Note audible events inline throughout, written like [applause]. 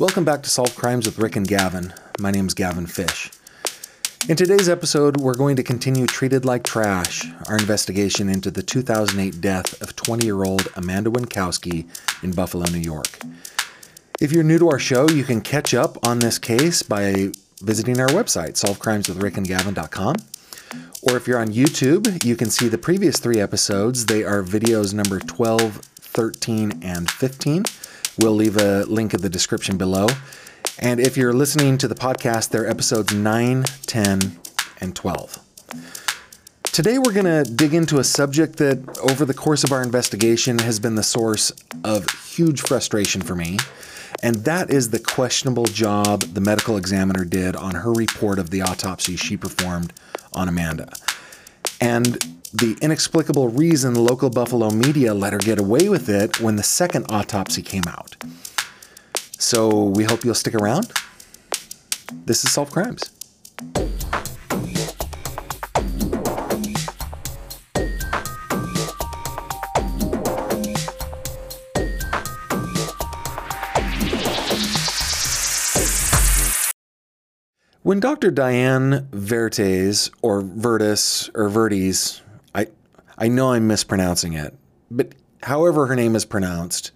Welcome back to Solve Crimes with Rick and Gavin. My name is Gavin Fish. In today's episode, we're going to continue Treated Like Trash, our investigation into the 2008 death of 20 year old Amanda Wienckowski in Buffalo, New York. If you're new to our show, you can catch up on this case by visiting our website, solvecrimeswithrickandgavin.com. Or if you're on YouTube, you can see the previous three episodes. They are videos number 12, 13, and 15. We'll leave a link in the description below. And if you're listening to the podcast, they're episodes 9, 10, and 12. Today, we're going to dig into a subject that, over the course of our investigation, has been the source of huge frustration for me. And that is the questionable job the medical examiner did on her report of the autopsy she performed on Amanda. And the inexplicable reason local Buffalo media let her get away with it when the second autopsy came out. So we hope you'll stick around. This is Solve Crimes. When Dr. Diane Vertes, or Vertis, or Vertes, I, I know I'm mispronouncing it, but however her name is pronounced,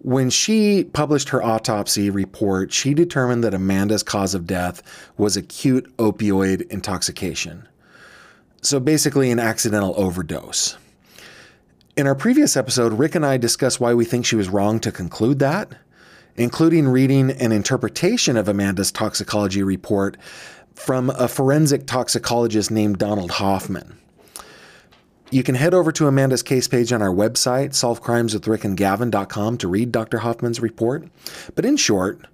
when she published her autopsy report, she determined that Amanda's cause of death was acute opioid intoxication. So basically, an accidental overdose. In our previous episode, Rick and I discussed why we think she was wrong to conclude that, including reading an interpretation of Amanda's toxicology report from a forensic toxicologist named Donald Hoffman. You can head over to Amanda's case page on our website, solvecrimeswithrickandgavin.com, to read Dr. Hoffman's report. But in short,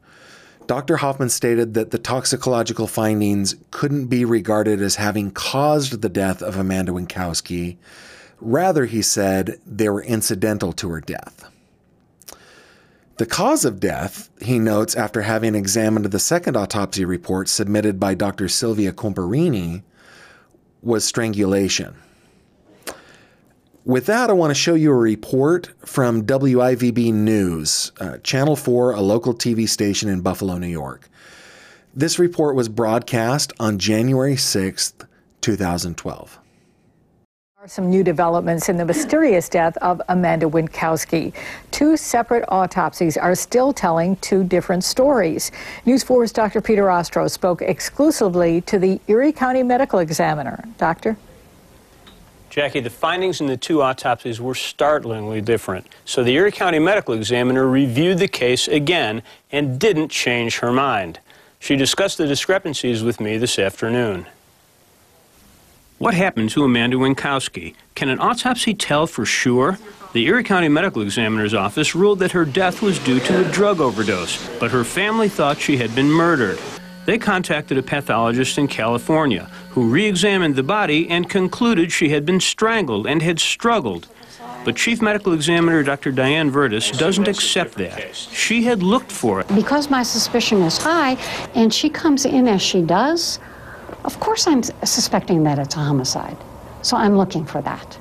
Dr. Hoffman stated that the toxicological findings couldn't be regarded as having caused the death of Amanda Wienckowski. Rather, he said they were incidental to her death. The cause of death, he notes after having examined the second autopsy report submitted by Dr. Sylvia Comparini, was strangulation. With that, I want to show you a report from WIVB News, uh, Channel 4, a local TV station in Buffalo, New York. This report was broadcast on January 6th, 2012 some new developments in the mysterious death of Amanda Wienckowski. Two separate autopsies are still telling two different stories. News 4's Dr. Peter Ostrow spoke exclusively to the Erie County Medical Examiner. Doctor? Jackie, the findings in the two autopsies were startlingly different. So the Erie County Medical Examiner reviewed the case again and didn't change her mind. She discussed the discrepancies with me this afternoon. What happened to Amanda Wienckowski? Can an autopsy tell for sure? The Erie County Medical Examiner's office ruled that her death was due to a drug overdose, but her family thought she had been murdered. They contacted a pathologist in California who re examined the body and concluded she had been strangled and had struggled. But Chief Medical Examiner Dr. Diane Vertis doesn't accept that. She had looked for it. Because my suspicion is high and she comes in as she does, of course I'm suspecting that it's a homicide. So I'm looking for that.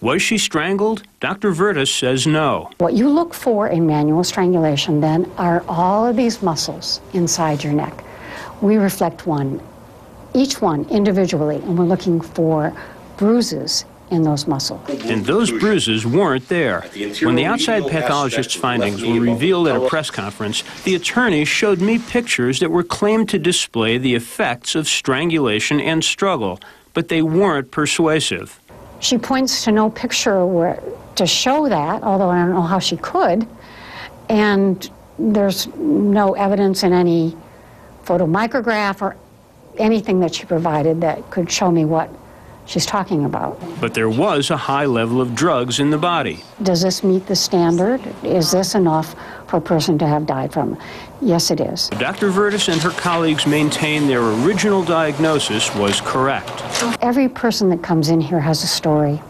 Was she strangled? Dr. Vertis says no. What you look for in manual strangulation then are all of these muscles inside your neck we reflect one, each one individually, and we're looking for bruises in those muscles. And those bruises weren't there. When the outside pathologist's findings were revealed at a press conference, the attorney showed me pictures that were claimed to display the effects of strangulation and struggle, but they weren't persuasive. She points to no picture where, to show that, although I don't know how she could, and there's no evidence in any photomicrograph or anything that she provided that could show me what she's talking about. But there was a high level of drugs in the body. Does this meet the standard? Is this enough for a person to have died from? Yes, it is. Dr. Vertis and her colleagues maintain their original diagnosis was correct. Every person that comes in here has a story,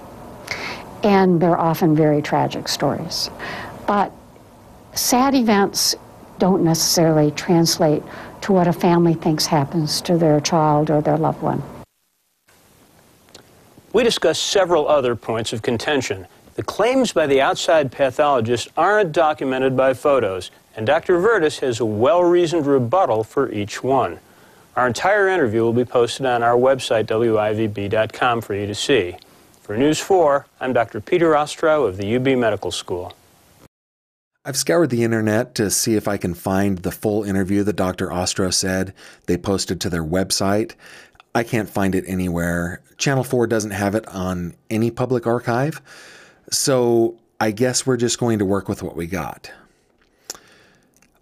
and they're often very tragic stories. But sad events don't necessarily translate to what a family thinks happens to their child or their loved one. We discussed several other points of contention. The claims by the outside pathologist aren't documented by photos, and Dr. Verdes has a well reasoned rebuttal for each one. Our entire interview will be posted on our website, WIVB.com, for you to see. For News 4, I'm Dr. Peter Ostrow of the UB Medical School. I've scoured the internet to see if I can find the full interview that Dr. Ostrow said they posted to their website. I can't find it anywhere. Channel 4 doesn't have it on any public archive. So I guess we're just going to work with what we got.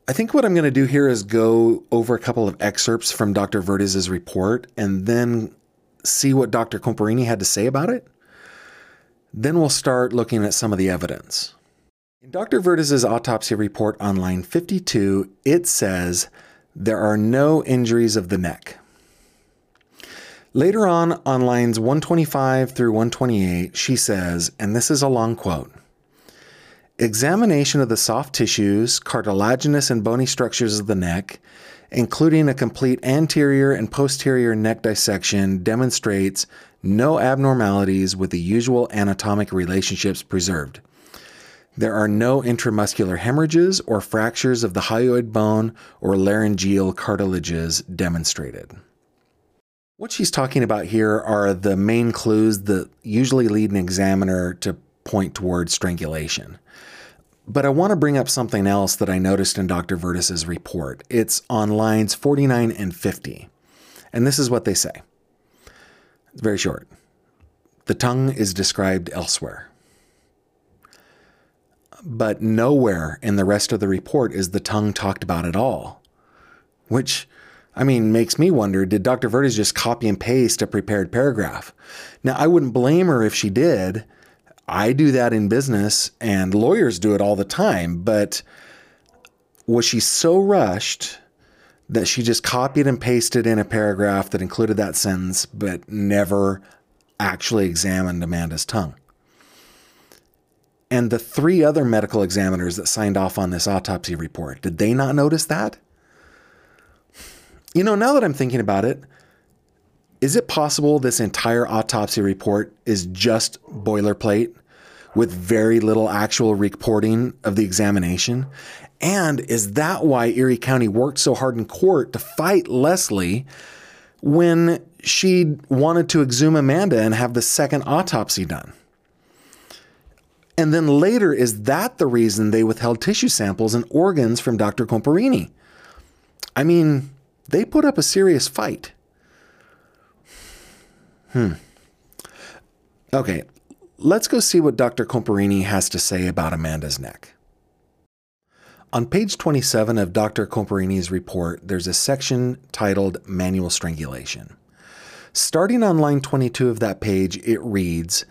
I think what I'm going to do here is go over a couple of excerpts from Dr. Verdes' report and then see what Dr. Comparini had to say about it. Then we'll start looking at some of the evidence. In Dr. Verdes' autopsy report on line 52, it says there are no injuries of the neck. Later on, on lines 125 through 128, she says, and this is a long quote Examination of the soft tissues, cartilaginous and bony structures of the neck, including a complete anterior and posterior neck dissection, demonstrates no abnormalities with the usual anatomic relationships preserved. There are no intramuscular hemorrhages or fractures of the hyoid bone or laryngeal cartilages demonstrated. What she's talking about here are the main clues that usually lead an examiner to point towards strangulation. But I want to bring up something else that I noticed in Dr. Verdes' report. It's on lines 49 and 50. And this is what they say. It's very short. The tongue is described elsewhere but nowhere in the rest of the report is the tongue talked about at all. Which, I mean, makes me wonder did Dr. Verdes just copy and paste a prepared paragraph? Now, I wouldn't blame her if she did. I do that in business, and lawyers do it all the time, but was she so rushed that she just copied and pasted in a paragraph that included that sentence, but never actually examined Amanda's tongue? And the three other medical examiners that signed off on this autopsy report, did they not notice that? You know, now that I'm thinking about it, is it possible this entire autopsy report is just boilerplate with very little actual reporting of the examination? And is that why Erie County worked so hard in court to fight Leslie when she wanted to exhume Amanda and have the second autopsy done? And then later, is that the reason they withheld tissue samples and organs from Dr. Comparini? I mean, they put up a serious fight. Hmm. Okay, let's go see what Dr. Comparini has to say about Amanda's neck. On page 27 of Dr. Comparini's report, there's a section titled Manual Strangulation. Starting on line 22 of that page, it reads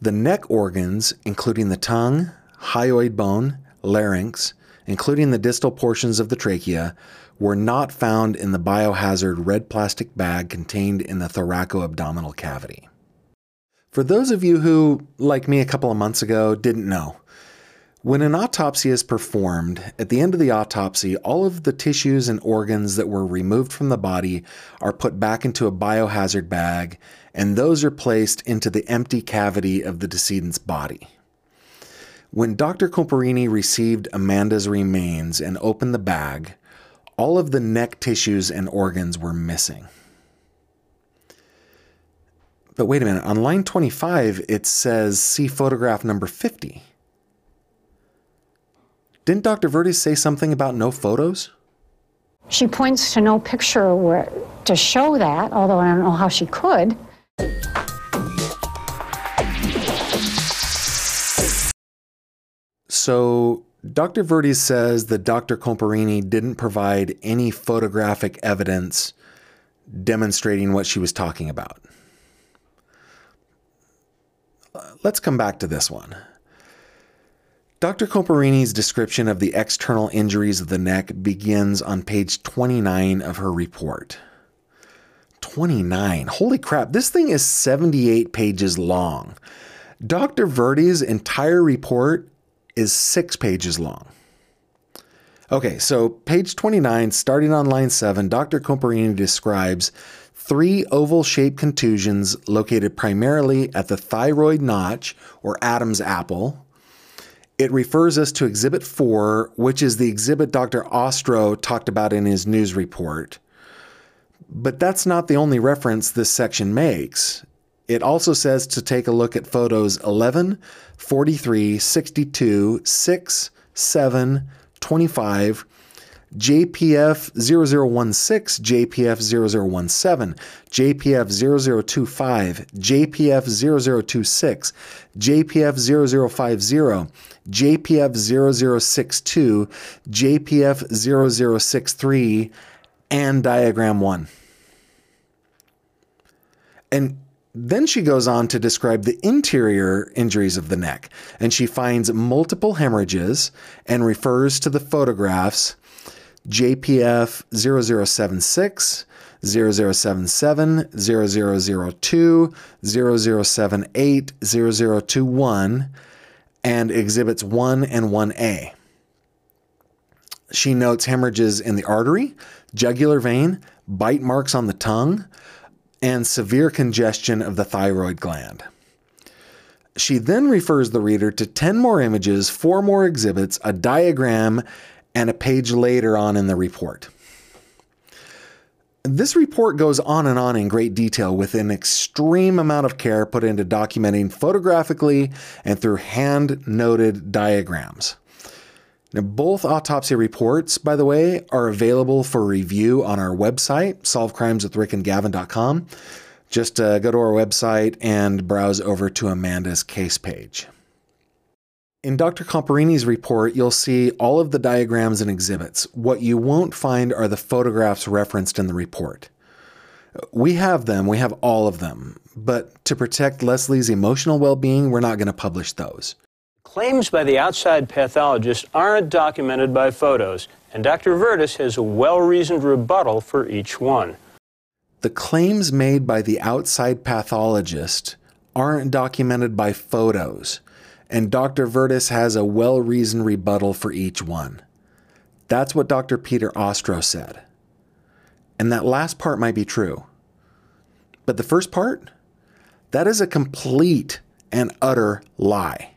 the neck organs, including the tongue, hyoid bone, larynx, including the distal portions of the trachea, were not found in the biohazard red plastic bag contained in the thoracoabdominal cavity. For those of you who, like me a couple of months ago, didn't know, when an autopsy is performed, at the end of the autopsy, all of the tissues and organs that were removed from the body are put back into a biohazard bag, and those are placed into the empty cavity of the decedent's body. When Dr. Comparini received Amanda's remains and opened the bag, all of the neck tissues and organs were missing. But wait a minute, on line 25, it says see photograph number 50. Didn't Dr. Verdes say something about no photos? She points to no picture where, to show that, although I don't know how she could. So, Dr. Verdi says that Dr. Comparini didn't provide any photographic evidence demonstrating what she was talking about. Uh, let's come back to this one. Dr. Comparini's description of the external injuries of the neck begins on page 29 of her report. 29. Holy crap, this thing is 78 pages long. Dr. Verdi's entire report is six pages long. Okay, so page 29, starting on line 7, Dr. Comparini describes three oval shaped contusions located primarily at the thyroid notch or Adam's apple. It refers us to Exhibit 4, which is the exhibit Dr. Ostrow talked about in his news report. But that's not the only reference this section makes. It also says to take a look at photos 11, 43, 62, 6, 7, 25, JPF 0016, JPF 0017, JPF 0025, JPF 0026, JPF 0050, JPF 0062, JPF 0063, and diagram 1. And then she goes on to describe the interior injuries of the neck, and she finds multiple hemorrhages and refers to the photographs JPF 0076, 0077, 0002, 0078, 0021, and exhibits 1 and 1A. She notes hemorrhages in the artery, jugular vein, bite marks on the tongue, and severe congestion of the thyroid gland. She then refers the reader to 10 more images, four more exhibits, a diagram, and a page later on in the report. This report goes on and on in great detail with an extreme amount of care put into documenting photographically and through hand noted diagrams. Now, both autopsy reports, by the way, are available for review on our website, solvecrimeswithrickandgavin.com. Just uh, go to our website and browse over to Amanda's case page. In Dr. Comparini's report, you'll see all of the diagrams and exhibits. What you won't find are the photographs referenced in the report. We have them, we have all of them, but to protect Leslie's emotional well being, we're not going to publish those. Claims by the outside pathologist aren't documented by photos, and Dr. Verdes has a well reasoned rebuttal for each one. The claims made by the outside pathologist aren't documented by photos, and Dr. Verdes has a well reasoned rebuttal for each one. That's what Dr. Peter Ostrow said. And that last part might be true. But the first part, that is a complete and utter lie.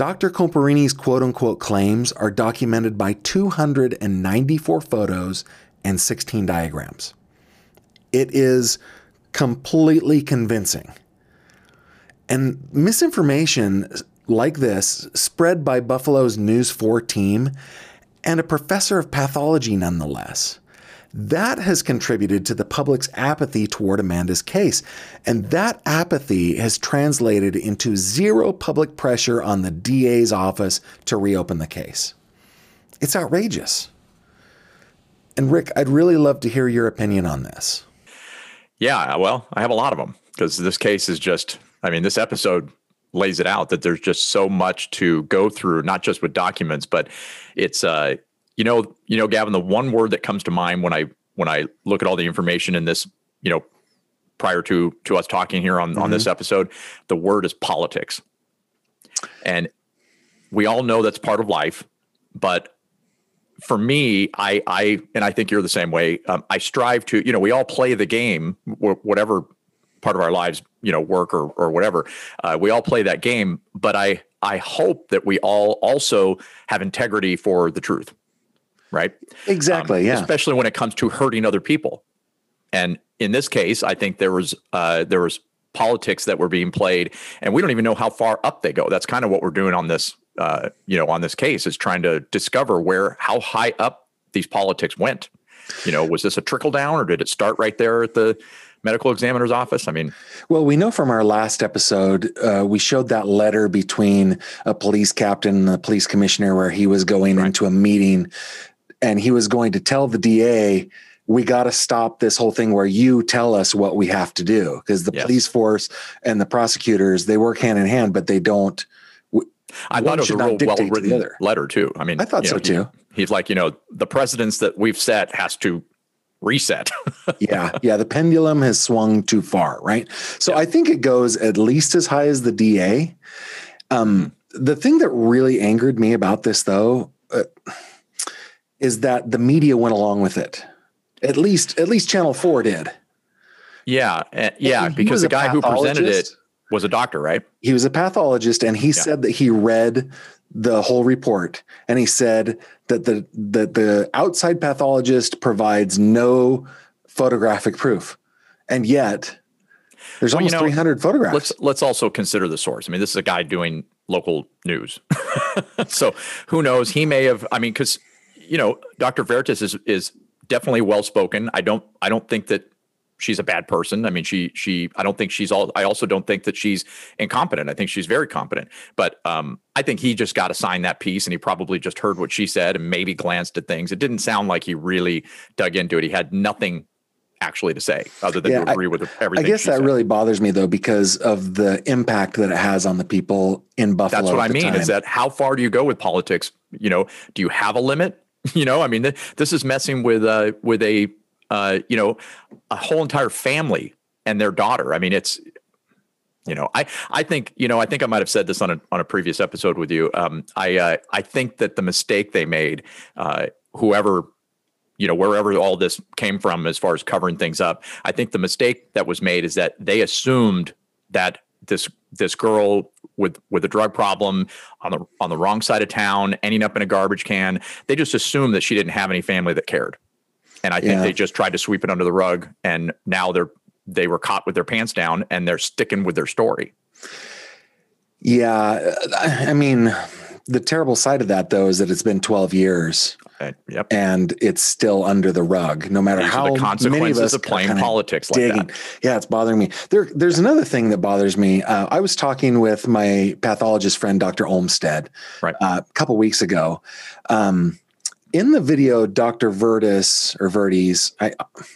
Dr. Comparini's quote unquote claims are documented by 294 photos and 16 diagrams. It is completely convincing. And misinformation like this, spread by Buffalo's News 4 team and a professor of pathology nonetheless, that has contributed to the public's apathy toward Amanda's case. And that apathy has translated into zero public pressure on the DA's office to reopen the case. It's outrageous. And Rick, I'd really love to hear your opinion on this. Yeah, well, I have a lot of them because this case is just, I mean, this episode lays it out that there's just so much to go through, not just with documents, but it's, uh, you know, you know, Gavin, the one word that comes to mind when I when I look at all the information in this, you know, prior to to us talking here on mm-hmm. on this mm-hmm. episode, the word is politics. And we all know that's part of life, but for me, I I and I think you're the same way. Um, I strive to, you know, we all play the game, whatever part of our lives, you know, work or or whatever. Uh, we all play that game, but I I hope that we all also have integrity for the truth right? Exactly. Um, yeah. Especially when it comes to hurting other people. And in this case, I think there was uh, there was politics that were being played, and we don't even know how far up they go. That's kind of what we're doing on this, uh, you know, on this case is trying to discover where how high up these politics went. You know, was this a trickle down, or did it start right there at the medical examiner's office? I mean, well, we know from our last episode, uh, we showed that letter between a police captain and a police commissioner where he was going right. into a meeting and he was going to tell the DA, we got to stop this whole thing where you tell us what we have to do because the yes. police force and the prosecutors they work hand in hand, but they don't. I thought it was a real well written letter too. I mean, I thought so know, too. He, he's like, you know, the precedents that we've set has to reset. [laughs] yeah, yeah. The pendulum has swung too far, right? So yeah. I think it goes at least as high as the DA. Um, the thing that really angered me about this, though. Uh, is that the media went along with it. At least, at least Channel Four did. Yeah, uh, yeah, And because the guy who presented it was a doctor, right? He was a pathologist, and he said that he read the whole report, and he said that the that the outside pathologist provides no photographic proof, and yet there's Well, you almost know, 300 photographs. Let's let's also consider the source. I mean, this is a guy doing local news, [laughs] so who knows? He may have. I mean, because you know, Dr. Veritas is is definitely well spoken. I don't I don't think that she's a bad person. I mean, she she I don't think she's all. I also don't think that she's incompetent. I think she's very competent. But um, I think he just got assigned that piece, and he probably just heard what she said and maybe glanced at things. It didn't sound like he really dug into it. He had nothing actually to say other than Yeah, to I- agree with everything. I guess that said. really bothers me though because of the impact that it has on the people in Buffalo. That's what at I mean. time. Is that how far do you go with politics? You know, do you have a limit? [laughs] You know, I mean, th- this is messing with uh, with a uh, you know a whole entire family and their daughter. I mean, it's you know, I I think you know, I think I might have said this on a on a previous episode with you. Um, I uh, I think that the mistake they made, uh, whoever you know wherever all this came from as far as covering things up i think the mistake that was made is that they assumed that this this girl with with a drug problem on the on the wrong side of town ending up in a garbage can. They just assumed that she didn't have any family that cared. And i think Yeah. they just tried to sweep it under the rug and now they're they were caught with their pants down and they're sticking with their story. Yeah, I I mean, the terrible side of that though is that it's been 12 years Uh, yep and it's still under the rug. No matter These how the many of consequences us of playing politics like that. Yeah, it's bothering me. There, there's another thing that bothers me. Uh, I was talking with my pathologist friend, Dr. Olmstead, Right. uh, a couple weeks ago. Um, in the video, Dr. Vertis or Verdes, I,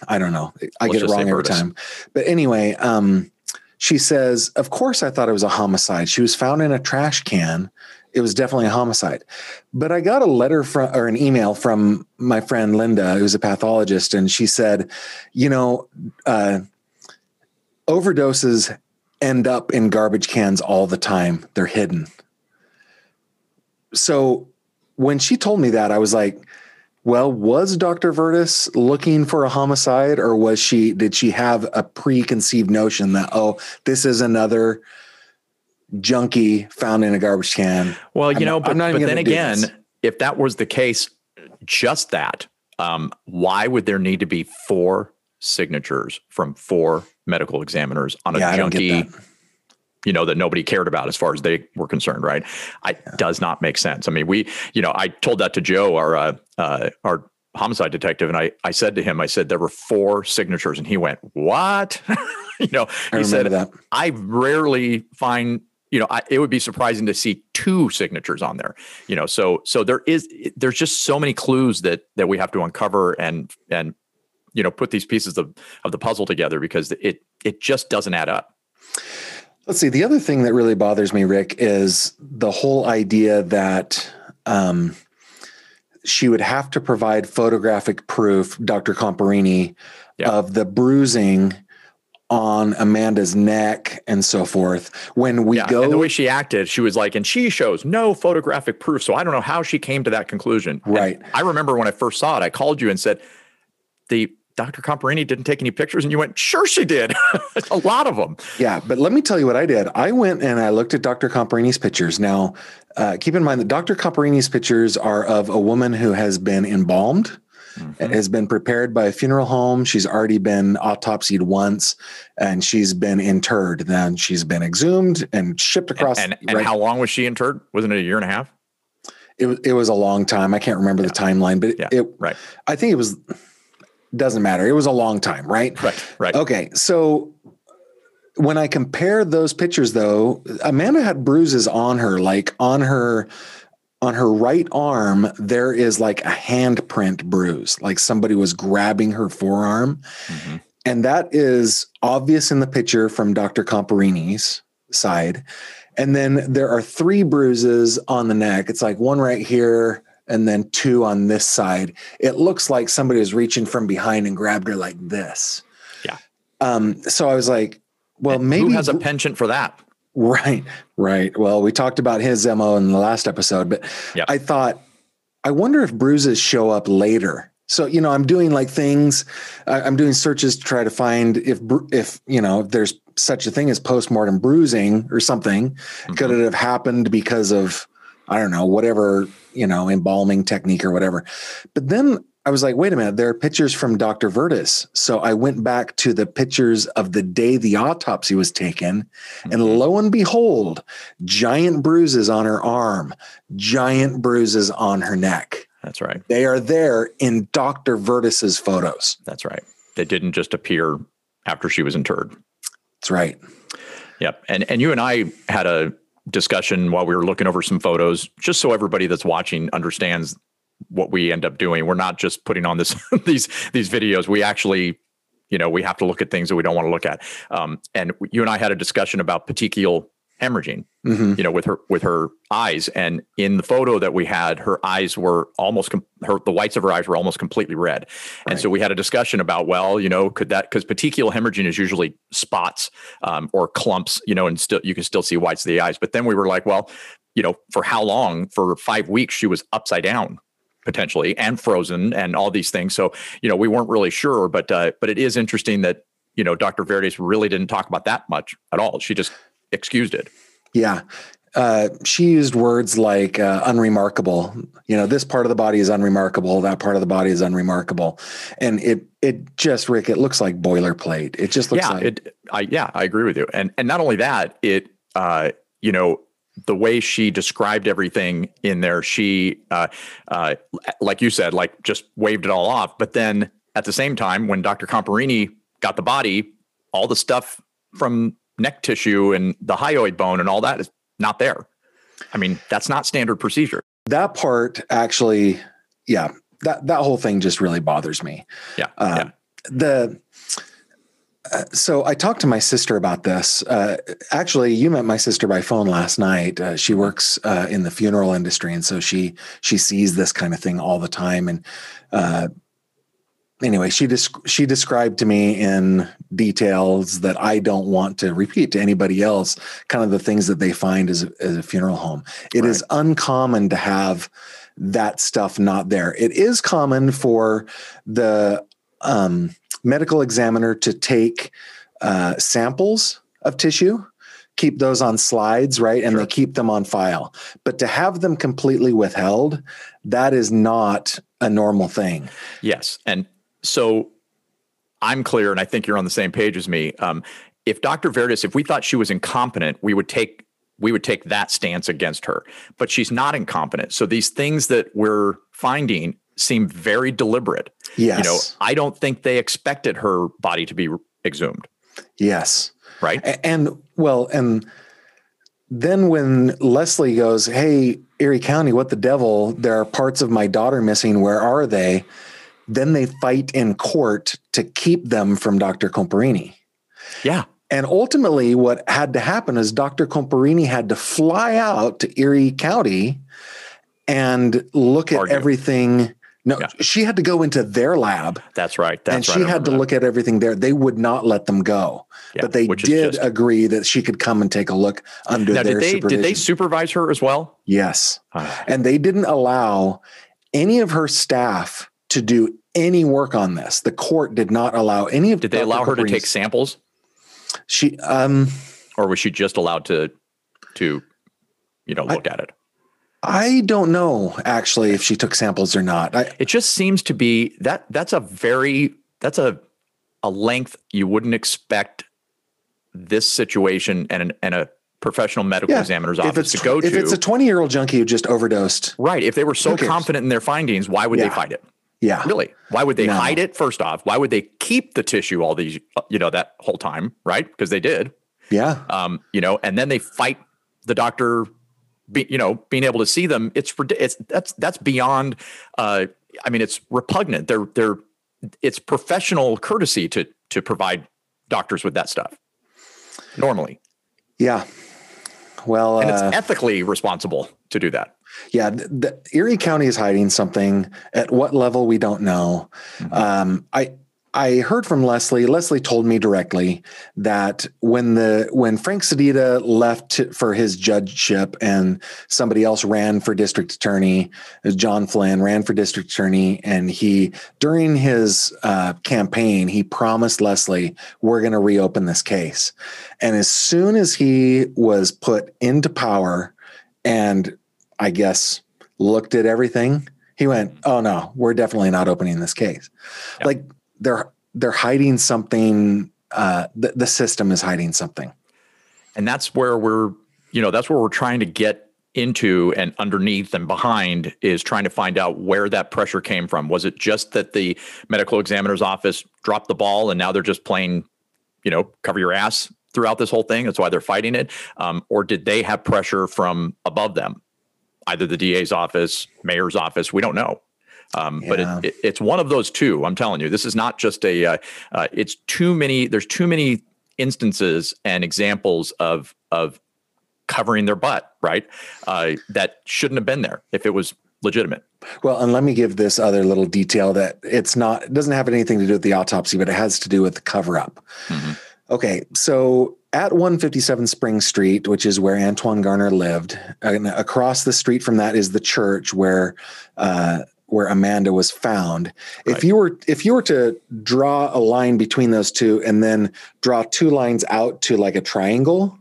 I don't know, I Let's get it wrong every time. But anyway, um, she says, "Of course, I thought it was a homicide. She was found in a trash can. It was definitely a homicide." But I got a letter from or an email from my friend Linda, who's a pathologist, and she said, "You know, uh, overdoses end up in garbage cans all the time. They're hidden." So when she told me that, I was like, well, was Dr. Vertis looking for a homicide or was she did she have a preconceived notion that oh, this is another junkie found in a garbage can? Well, you I'm know, but, I'm not even but then again, this. if that was the case, just that, um, why would there need to be four signatures from four medical examiners on a Yeah, I don't get junkie? You know that nobody cared about as far as they were concerned, right? I does not make sense. I mean, we, you know, I told that to Joe, our uh, uh, our homicide detective, and I I said to him, I said there were four signatures, and he went, "What?" [laughs] you know, I he said that. I rarely find, you know, I, it would be surprising to see two signatures on there. You know, so so there is there's just so many clues that that we have to uncover and and you know put these pieces of of the puzzle together because it it just doesn't add up. Let's see. The other thing that really bothers me, Rick, is the whole idea that um, she would have to provide photographic proof, Dr. Comparini, Yeah. of the bruising on Amanda's neck and so forth. When we Yeah, go, and the way she acted, she was like, and she shows no photographic proof. So I don't know how she came to that conclusion. And Right. I remember when I first saw it, I called you and said, the Dr. Comparini didn't take any pictures, and you went, sure she did, [laughs] a lot of them. Yeah, but let me tell you what I did. I went and I looked at Dr. Comparini's pictures. Now, uh, keep in mind that Dr. Comparini's pictures are of a woman who has been embalmed, Mm-hmm. has been prepared by a funeral home. She's already been autopsied once, and she's been interred. Then she's been exhumed and shipped across. And, and right- how long was she interred? Wasn't it a year and a half? it, was- it was a long time. I can't remember the timeline, but Yeah, it, right. I think it was. Doesn't matter. It was a long time, right? Right, right. Okay, so when I compare those pictures, though, Amanda had bruises on her, like on her on her right arm. There is like a handprint bruise, like somebody was grabbing her forearm, Mhm. and that is obvious in the picture from Dr. Comparini's side. And then there are three bruises on the neck. It's like one right here. And then two on this side. It looks like somebody was reaching from behind and grabbed her like this. Yeah. Um, so I was like, well, And maybe who has a penchant for that? Right, right. Well, we talked about his MO in the last episode, but Yeah. I thought, I wonder if bruises show up later So you know, I'm doing like things. I'm doing searches to try to find if if you know if there's such a thing as postmortem bruising or something. Mm-hmm. Could it have happened because of I don't know whatever you know embalming technique or whatever? But then I was like, wait a minute, there are pictures from Dr. Vertis. So I went back to the pictures of the day the autopsy was taken, and mm-hmm. lo and behold, giant bruises on her arm, giant bruises on her neck. That's right. They are there in Dr. Vertis's photos. That's right. They didn't just appear after she was interred. That's right. Yep. And and you and I had a discussion while we were looking over some photos, just so everybody that's watching understands what we end up doing. We're not just putting on this [laughs] these these videos. We actually, you know, we have to look at things that we don't want to look at. Um, and you and I had a discussion about petechial hemorrhaging. Mhm. You know, with her with her eyes, and in the photo that we had, her eyes were almost com- her the whites of her eyes were almost completely red. And so we had a discussion about, well, you know, could that because petechial hemorrhaging is usually spots um, or clumps, you know, and still you can still see whites of the eyes. But then we were like, well, you know, for how long? For five weeks, she was upside down potentially and frozen and all these things. So you know, we weren't really sure, but uh, but it is interesting that you know Dr. Verdes really didn't talk about that much at all. She just excused it. Yeah. Uh, she used words like uh, unremarkable. You know, this part of the body is unremarkable. That part of the body is unremarkable, and it it just Rick. It looks like boilerplate. It just looks yeah, like it. I yeah, I agree with you. And and not only that, it uh, you know the way she described everything in there, she uh, uh, like you said, like just waved it all off. But then at the same time, when Dr. Comparini got the body, all the stuff from neck tissue and the hyoid bone and all that is not there. I mean, that's not standard procedure. that part actually. Yeah, that that whole thing just really bothers me. Yeah, Uh, yeah. the uh, so I talked to my sister about this. Uh, actually, you met my sister by phone last night. Uh, she works uh, in the funeral industry, and so she she sees this kind of thing all the time. And uh, anyway, she desc- she described to me in details that I don't want to repeat to anybody else. Kind of the things that they find as a, as a funeral home. It is uncommon to have that stuff not there. It is common for the um, medical examiner to take uh, samples of tissue, keep those on slides, right? And they keep them on file. But to have them completely withheld, that is not a normal thing. Yes. And so I'm clear, and I think you're on the same page as me. Um, if Dr. Verdes, if we thought she was incompetent, we would take we would take that stance against her. But she's not incompetent. So these things that we're finding seem very deliberate. Yes. You know, I don't think they expected her body to be exhumed, Yes. right? And well, and then when Leslie goes, Hey, Erie County, what the devil? There are parts of my daughter missing. Where are they? Then they fight in court to keep them from Dr. Comparini. yeah. And ultimately, what had to happen is Dr. Comparini had to fly out to Erie County and look at Argue. everything. No, Yeah. she had to go into their lab That's right. That's and she I had to remember look at everything there. They would not let them go, Yeah, but they did just- agree that she could come and take a look under that. Now, their did they supervision. did they supervise her as well? yes, Ah. and they didn't allow any of her staff to do any work on this. The court did not allow any of. Did they allow her to take samples, She um. or was she just allowed to to you know look at it? I don't know actually if she took samples or not. I, It just seems to be that that's a very that's a a length you wouldn't expect this situation and an, and a professional medical yeah, examiner's if office it's to go if to. If it's a twenty year old junkie who just overdosed, right. If they were so confident in their findings, why would they Yeah. fight it? yeah, Really? Why would they No. hide it? First off, why would they keep the tissue all these you know that whole time? Right? Because they did. yeah, um, you know, and then they fight the doctor, be, you know, being able to see them. It's it's that's that's beyond. Uh, I mean, it's repugnant. They're they're it's professional courtesy to to provide doctors with that stuff normally, yeah. Well, and it's uh, ethically responsible to do that. yeah, the, the Erie County is hiding something. At what level we don't know. Mm-hmm. Um, I I heard from Leslie. Leslie told me directly that when the when Frank Sedita left for his judgeship and somebody else ran for district attorney, John Flynn ran for district attorney, and he during his uh, campaign he promised Leslie, "We're going to reopen this case." And as soon as he was put into power, and I guess looked at everything, he went, "Oh no, we're definitely not opening this case." Yep. Like they're they're hiding something. Uh, the, the system is hiding something, and that's where we're you know that's where we're trying to get into and underneath and behind is trying to find out where that pressure came from. Was it just that the medical examiner's office dropped the ball and now they're just playing, you know, cover your ass throughout this whole thing? That's why they're fighting it. Um, or did they have pressure from above them? Either the DA's office, mayor's office, we don't know. Um, yeah. But it, it, it's one of those two. I'm telling you, this is not just a. Uh, uh, it's too many. There's too many instances and examples of of covering their butt, right? Uh, that shouldn't have been there if it was legitimate. Well, and let me give this other little detail that it's not. It doesn't have anything to do with the autopsy, but it has to do with the cover up. Mm-hmm. Okay, so at 157 Spring Street, which is where Antoine Garner lived, and across the street from that is the church where uh, where Amanda was found. Right. If you were if you were to draw a line between those two and then draw two lines out to like a triangle,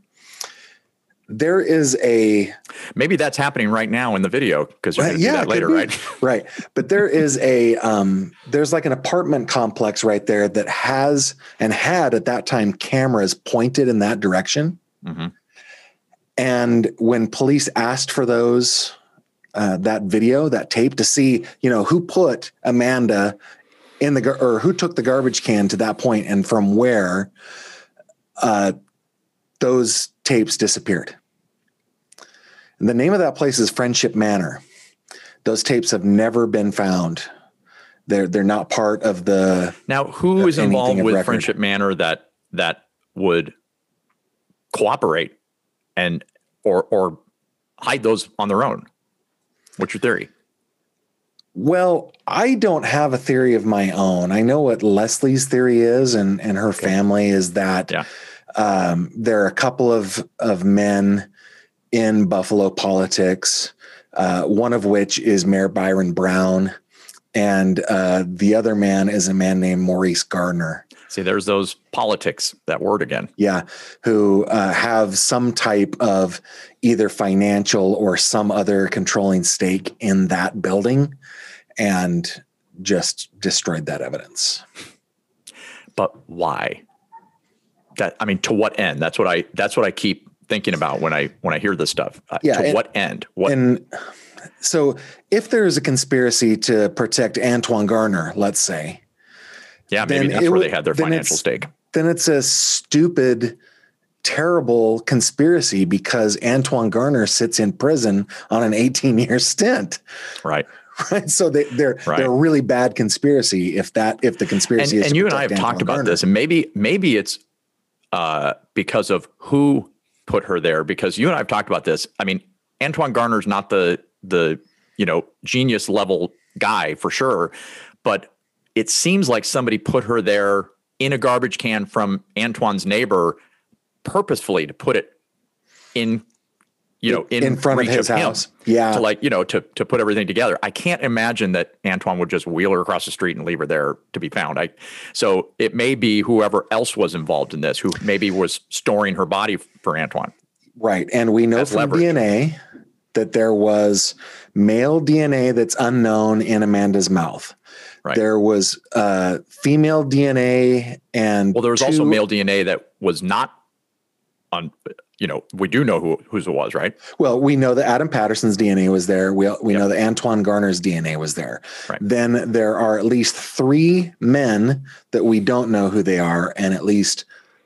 there is a maybe that's happening right now in the video because you're going to yeah, do that later, right? [laughs] right. But there is a um, there's like an apartment complex right there that has and had at that time cameras pointed in that direction. Mm-hmm. And when police asked for those uh, that video, that tape, to see you know who put Amanda in the or who took the garbage can to that point and from where. Uh, those tapes disappeared. And the name of that place is Friendship Manor. Those tapes have never been found. They're they're not part of the. Now, who is involved with record. Friendship Manor that that would cooperate and or or hide those on their own? What's your theory? Well, I don't have a theory of my own. I know what Leslie's theory is, and and her family is that yeah. um, there are a couple of of men in Buffalo politics, uh, one of which is Mayor Byron Brown, and uh, the other man is a man named Maurice Gardner. See, there's those politics, that word again. Yeah, who uh, have some type of either financial or some other controlling stake in that building and just destroyed that evidence. But why? That I mean, to what end? That's what I. That's what I keep thinking about when I when I hear this stuff. Uh, yeah, to and, what end? What? And so, if there is a conspiracy to protect Antoine Garner, let's say, yeah, maybe that's where they had their financial stake. Then it's a stupid, terrible conspiracy because Antoine Garner sits in prison on an 18 year stint. Right. [laughs] Right. So they, they're right. they're a really bad conspiracy if that if the conspiracy and, is and you and I have Antoine talked about Garner. this, and maybe maybe it's uh, because of who put her there because you and I have talked about this. I mean, Antoine Garner's not the the you know genius level guy for sure, but it seems like somebody put her there in a garbage can from Antoine's neighbor purposefully to put it in you know in, in front of his of house. Yeah. to like you know to to put everything together. I can't imagine that antoine would just wheel her across the street and leave her there to be found. I so it may be whoever else was involved in this who maybe was storing her body for antoine. Right. And we know from leverage. dna that there was male dna that's unknown in amanda's mouth Right. There was uh, female DNA, and well, there was two, also male DNA that was not on you know, we do know who whose it was, right? Well, we know that Adam Patterson's DNA was there. We we yep. know that Antoine Garner's DNA was there. Right. Then there are at least three men that we don't know who they are, and at least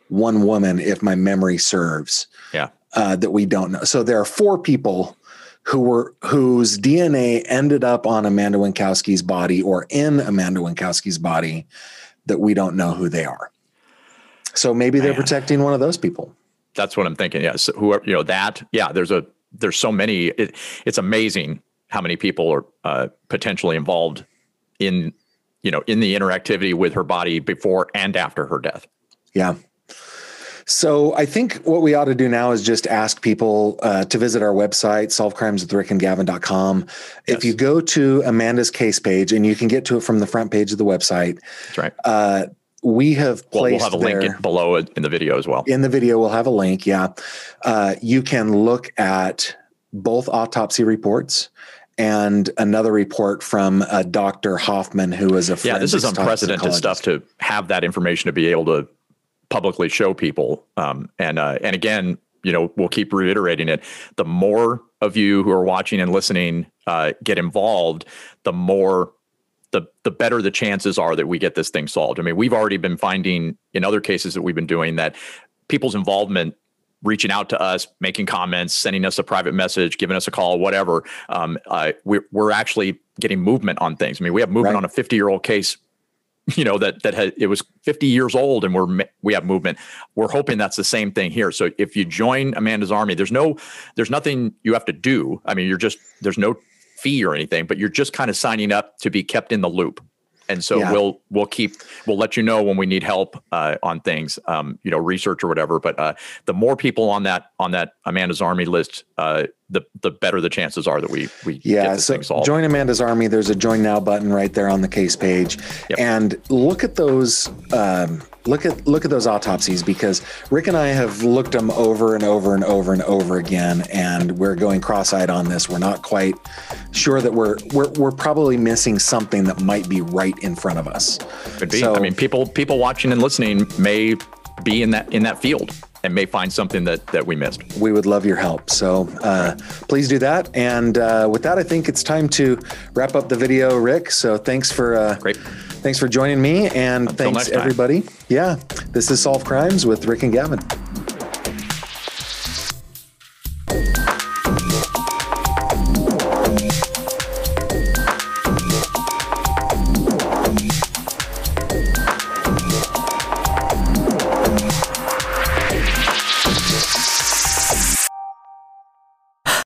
one woman, if my memory serves. Yeah. Uh, that we don't know. So there are four people who were whose DNA ended up on Amanda Wienckowski's body or in Amanda Wienckowski's body that we don't know who they are. So maybe they're Man. protecting one of those people that's what I'm thinking. Yes, so whoever you know that. Yeah, there's a there's so many. It, it's amazing how many people are uh, potentially involved in you know, in the interactivity with her body before and after her death. Yeah. So I think what we ought to do now is just ask people uh, to visit our website, solvecrimeswithrickandgavin.com. Yes. If you go to Amanda's case page, and you can get to it from the front page of the website. That's right. Uh, we have placed. Well, we'll have a link below it in the video as well. In the video, we'll have a link. Yeah, uh, you can look at both autopsy reports and another report from uh, Dr. Hoffman, who is a yeah. This is unprecedented stuff to have that information to be able to publicly show people. Um, and uh, and again, you know, we'll keep reiterating it. The more of you who are watching and listening uh, get involved, the more the the better the chances are that we get this thing solved. I mean, we've already been finding in other cases that we've been doing that people's involvement reaching out to us, making comments, sending us a private message, giving us a call, whatever. Um, uh, we're, we're actually getting movement on things. I mean, we have movement right. on a 50 year old case you know that that had, it was 50 years old and we're we have movement. We're hoping that's the same thing here. So if you join amanda's army there's no there's nothing you have to do. I mean you're just there's no fee or anything but you're just kind of signing up to be kept in the loop. And so yeah. we'll we'll keep we'll let you know when we need help uh, on things um, you know research or whatever. But uh, the more people on that on that amanda's army list uh, the the better the chances are that we we yeah so join amanda's army there's a join now button right there on the case page yep. and look at those um, look at look at those autopsies because Rick and I have looked them over and over and over and over again, and we're going cross-eyed on this. We're not quite sure that we're we're we're probably missing something that might be right in front of us. Could be. So, I mean, people people watching and listening may be in that in that field and may find something that that we missed. We would love your help. So uh, please do that. And uh, with that, I think it's time to wrap up the video, Rick. So thanks for uh, great. Thanks for joining me, and Until thanks everybody. Yeah, this is Solve Crimes with Rick and Gavin.